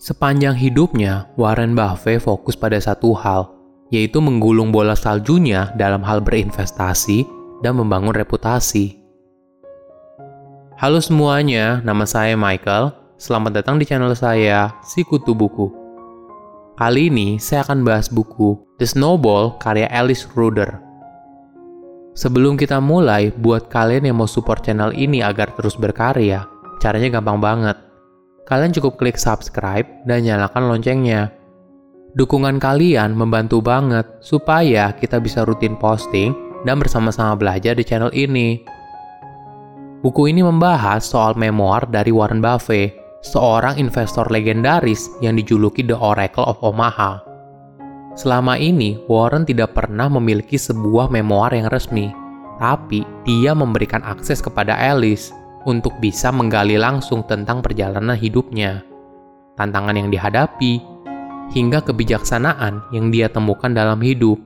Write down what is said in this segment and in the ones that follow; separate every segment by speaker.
Speaker 1: Sepanjang hidupnya, Warren Buffett fokus pada satu hal, yaitu menggulung bola saljunya dalam hal berinvestasi dan membangun reputasi. Halo semuanya, nama saya Michael. Selamat datang di channel saya, Si Kutu Buku. Kali ini saya akan bahas buku The Snowball karya Alice Ruder. Sebelum kita mulai, buat kalian yang mau support channel ini agar terus berkarya, caranya gampang banget kalian cukup klik subscribe dan nyalakan loncengnya. Dukungan kalian membantu banget supaya kita bisa rutin posting dan bersama-sama belajar di channel ini. Buku ini membahas soal memoir dari Warren Buffett, seorang investor legendaris yang dijuluki The Oracle of Omaha. Selama ini, Warren tidak pernah memiliki sebuah memoir yang resmi, tapi dia memberikan akses kepada Alice untuk bisa menggali langsung tentang perjalanan hidupnya, tantangan yang dihadapi, hingga kebijaksanaan yang dia temukan dalam hidup.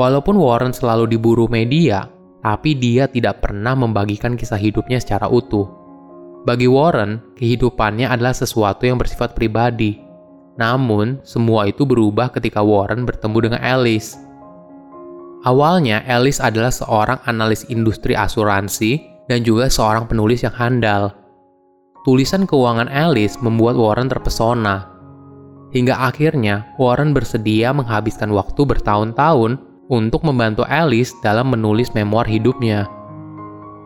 Speaker 1: Walaupun Warren selalu diburu media, tapi dia tidak pernah membagikan kisah hidupnya secara utuh. Bagi Warren, kehidupannya adalah sesuatu yang bersifat pribadi. Namun, semua itu berubah ketika Warren bertemu dengan Alice. Awalnya, Alice adalah seorang analis industri asuransi dan juga seorang penulis yang handal. Tulisan keuangan Alice membuat Warren terpesona. Hingga akhirnya, Warren bersedia menghabiskan waktu bertahun-tahun untuk membantu Alice dalam menulis memoir hidupnya.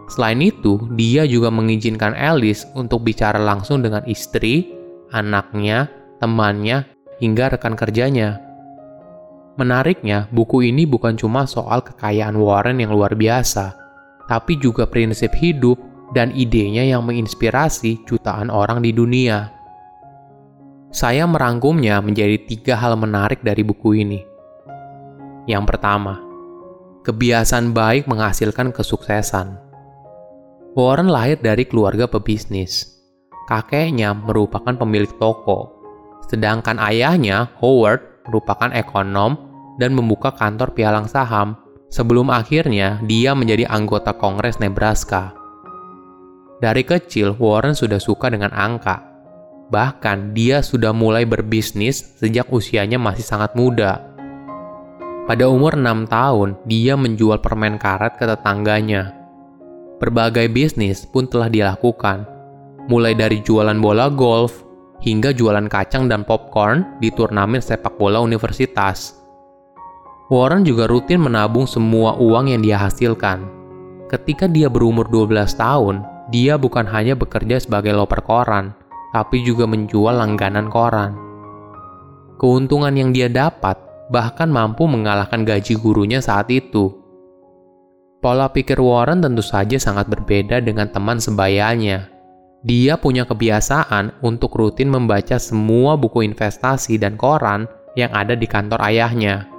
Speaker 1: Selain itu, dia juga mengizinkan Alice untuk bicara langsung dengan istri, anaknya, temannya, hingga rekan kerjanya. Menariknya, buku ini bukan cuma soal kekayaan Warren yang luar biasa, tapi juga prinsip hidup dan idenya yang menginspirasi jutaan orang di dunia. Saya merangkumnya menjadi tiga hal menarik dari buku ini. Yang pertama, kebiasaan baik menghasilkan kesuksesan. Warren lahir dari keluarga pebisnis. Kakeknya merupakan pemilik toko, sedangkan ayahnya, Howard, merupakan ekonom dan membuka kantor pialang saham sebelum akhirnya dia menjadi anggota Kongres Nebraska. Dari kecil, Warren sudah suka dengan angka. Bahkan, dia sudah mulai berbisnis sejak usianya masih sangat muda. Pada umur 6 tahun, dia menjual permen karet ke tetangganya. Berbagai bisnis pun telah dilakukan, mulai dari jualan bola golf hingga jualan kacang dan popcorn di turnamen sepak bola universitas. Warren juga rutin menabung semua uang yang dia hasilkan. Ketika dia berumur 12 tahun, dia bukan hanya bekerja sebagai loper koran, tapi juga menjual langganan koran. Keuntungan yang dia dapat bahkan mampu mengalahkan gaji gurunya saat itu. Pola pikir Warren tentu saja sangat berbeda dengan teman sebayanya. Dia punya kebiasaan untuk rutin membaca semua buku investasi dan koran yang ada di kantor ayahnya.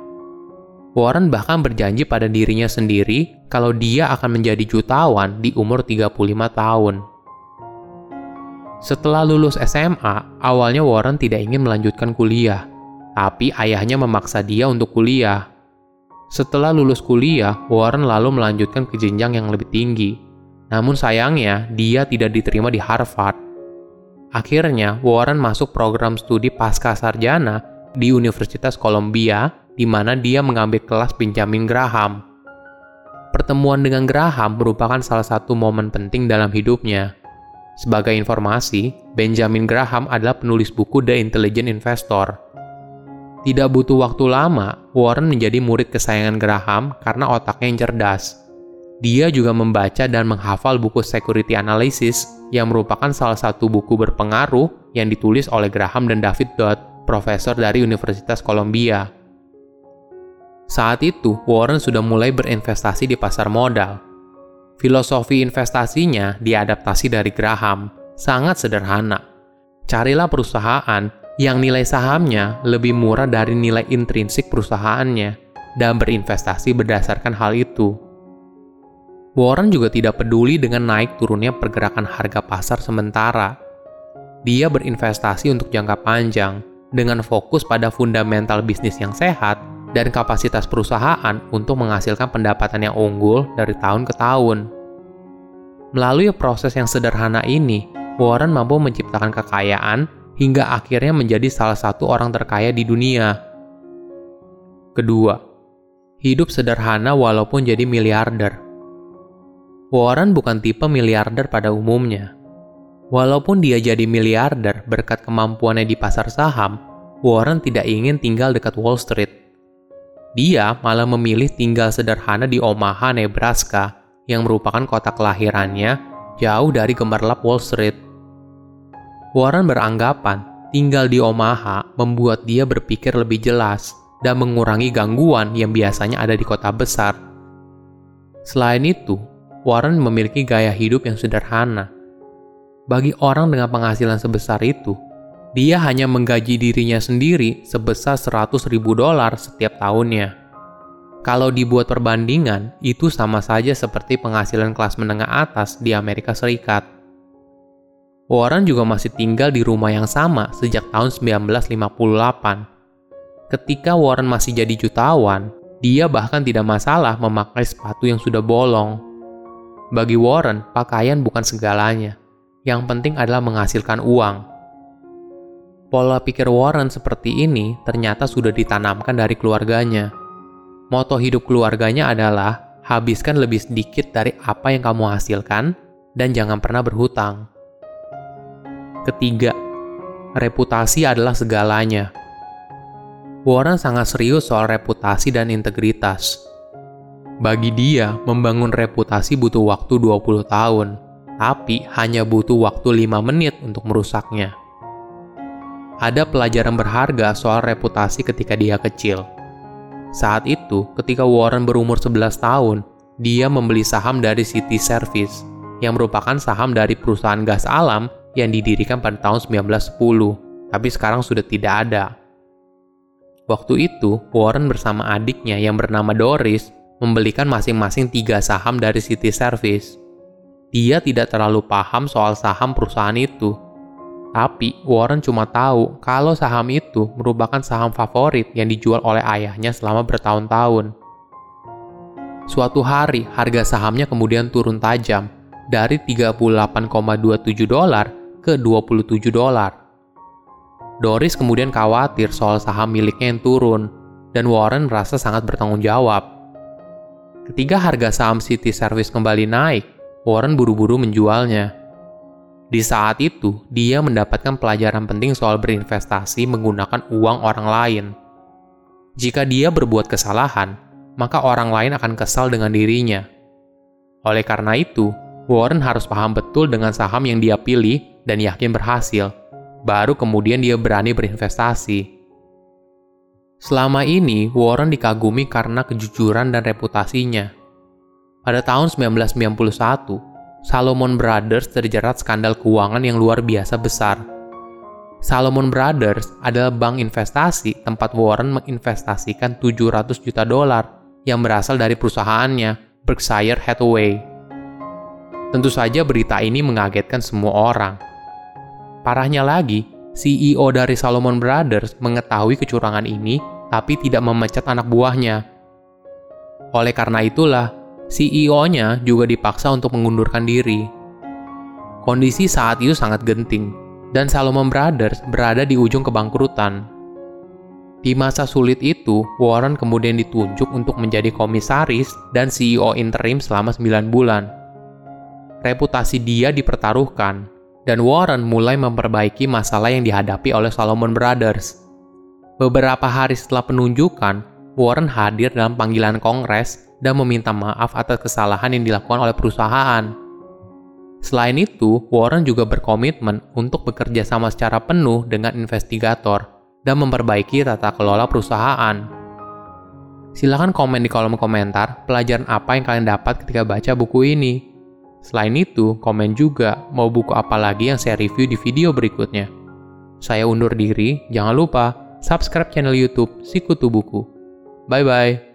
Speaker 1: Warren bahkan berjanji pada dirinya sendiri kalau dia akan menjadi jutawan di umur 35 tahun. Setelah lulus SMA, awalnya Warren tidak ingin melanjutkan kuliah, tapi ayahnya memaksa dia untuk kuliah. Setelah lulus kuliah, Warren lalu melanjutkan ke jenjang yang lebih tinggi. Namun sayangnya, dia tidak diterima di Harvard. Akhirnya, Warren masuk program studi pasca sarjana di Universitas Columbia di mana dia mengambil kelas Benjamin Graham. Pertemuan dengan Graham merupakan salah satu momen penting dalam hidupnya. Sebagai informasi, Benjamin Graham adalah penulis buku The Intelligent Investor. Tidak butuh waktu lama, Warren menjadi murid kesayangan Graham karena otaknya yang cerdas. Dia juga membaca dan menghafal buku Security Analysis yang merupakan salah satu buku berpengaruh yang ditulis oleh Graham dan David Dodd, profesor dari Universitas Columbia. Saat itu, Warren sudah mulai berinvestasi di pasar modal. Filosofi investasinya diadaptasi dari Graham, sangat sederhana. Carilah perusahaan yang nilai sahamnya lebih murah dari nilai intrinsik perusahaannya dan berinvestasi berdasarkan hal itu. Warren juga tidak peduli dengan naik turunnya pergerakan harga pasar sementara. Dia berinvestasi untuk jangka panjang dengan fokus pada fundamental bisnis yang sehat dan kapasitas perusahaan untuk menghasilkan pendapatan yang unggul dari tahun ke tahun. Melalui proses yang sederhana ini, Warren mampu menciptakan kekayaan hingga akhirnya menjadi salah satu orang terkaya di dunia. Kedua, hidup sederhana walaupun jadi miliarder. Warren bukan tipe miliarder pada umumnya. Walaupun dia jadi miliarder berkat kemampuannya di pasar saham, Warren tidak ingin tinggal dekat Wall Street. Dia malah memilih tinggal sederhana di Omaha, Nebraska, yang merupakan kota kelahirannya jauh dari gemerlap Wall Street. Warren beranggapan tinggal di Omaha membuat dia berpikir lebih jelas dan mengurangi gangguan yang biasanya ada di kota besar. Selain itu, Warren memiliki gaya hidup yang sederhana. Bagi orang dengan penghasilan sebesar itu, dia hanya menggaji dirinya sendiri sebesar 100 ribu dolar setiap tahunnya. Kalau dibuat perbandingan, itu sama saja seperti penghasilan kelas menengah atas di Amerika Serikat. Warren juga masih tinggal di rumah yang sama sejak tahun 1958. Ketika Warren masih jadi jutawan, dia bahkan tidak masalah memakai sepatu yang sudah bolong. Bagi Warren, pakaian bukan segalanya. Yang penting adalah menghasilkan uang. Pola pikir Warren seperti ini ternyata sudah ditanamkan dari keluarganya. Moto hidup keluarganya adalah habiskan lebih sedikit dari apa yang kamu hasilkan dan jangan pernah berhutang. Ketiga, reputasi adalah segalanya. Warren sangat serius soal reputasi dan integritas. Bagi dia, membangun reputasi butuh waktu 20 tahun, tapi hanya butuh waktu 5 menit untuk merusaknya. Ada pelajaran berharga soal reputasi ketika dia kecil. Saat itu, ketika Warren berumur 11 tahun, dia membeli saham dari City Service, yang merupakan saham dari perusahaan gas alam yang didirikan pada tahun 1910, tapi sekarang sudah tidak ada. Waktu itu, Warren bersama adiknya yang bernama Doris membelikan masing-masing tiga saham dari City Service. Dia tidak terlalu paham soal saham perusahaan itu. Tapi Warren cuma tahu kalau saham itu merupakan saham favorit yang dijual oleh ayahnya selama bertahun-tahun. Suatu hari, harga sahamnya kemudian turun tajam dari 38,27 dolar ke 27 dolar. Doris kemudian khawatir soal saham miliknya yang turun, dan Warren merasa sangat bertanggung jawab. Ketika harga saham City Service kembali naik, Warren buru-buru menjualnya. Di saat itu, dia mendapatkan pelajaran penting soal berinvestasi menggunakan uang orang lain. Jika dia berbuat kesalahan, maka orang lain akan kesal dengan dirinya. Oleh karena itu, Warren harus paham betul dengan saham yang dia pilih dan yakin berhasil. Baru kemudian dia berani berinvestasi. Selama ini, Warren dikagumi karena kejujuran dan reputasinya. Pada tahun 1991, Salomon Brothers terjerat skandal keuangan yang luar biasa besar. Salomon Brothers adalah bank investasi tempat Warren menginvestasikan 700 juta dolar yang berasal dari perusahaannya, Berkshire Hathaway. Tentu saja berita ini mengagetkan semua orang. Parahnya lagi, CEO dari Salomon Brothers mengetahui kecurangan ini tapi tidak memecat anak buahnya. Oleh karena itulah, CEO-nya juga dipaksa untuk mengundurkan diri. Kondisi saat itu sangat genting, dan Salomon Brothers berada di ujung kebangkrutan. Di masa sulit itu, Warren kemudian ditunjuk untuk menjadi komisaris dan CEO interim selama 9 bulan. Reputasi dia dipertaruhkan, dan Warren mulai memperbaiki masalah yang dihadapi oleh Solomon Brothers. Beberapa hari setelah penunjukan, Warren hadir dalam panggilan Kongres dan meminta maaf atas kesalahan yang dilakukan oleh perusahaan. Selain itu, Warren juga berkomitmen untuk bekerja sama secara penuh dengan investigator dan memperbaiki tata kelola perusahaan. Silahkan komen di kolom komentar pelajaran apa yang kalian dapat ketika baca buku ini. Selain itu, komen juga mau buku apa lagi yang saya review di video berikutnya. Saya undur diri, jangan lupa subscribe channel YouTube Sikutu Buku. Bye bye.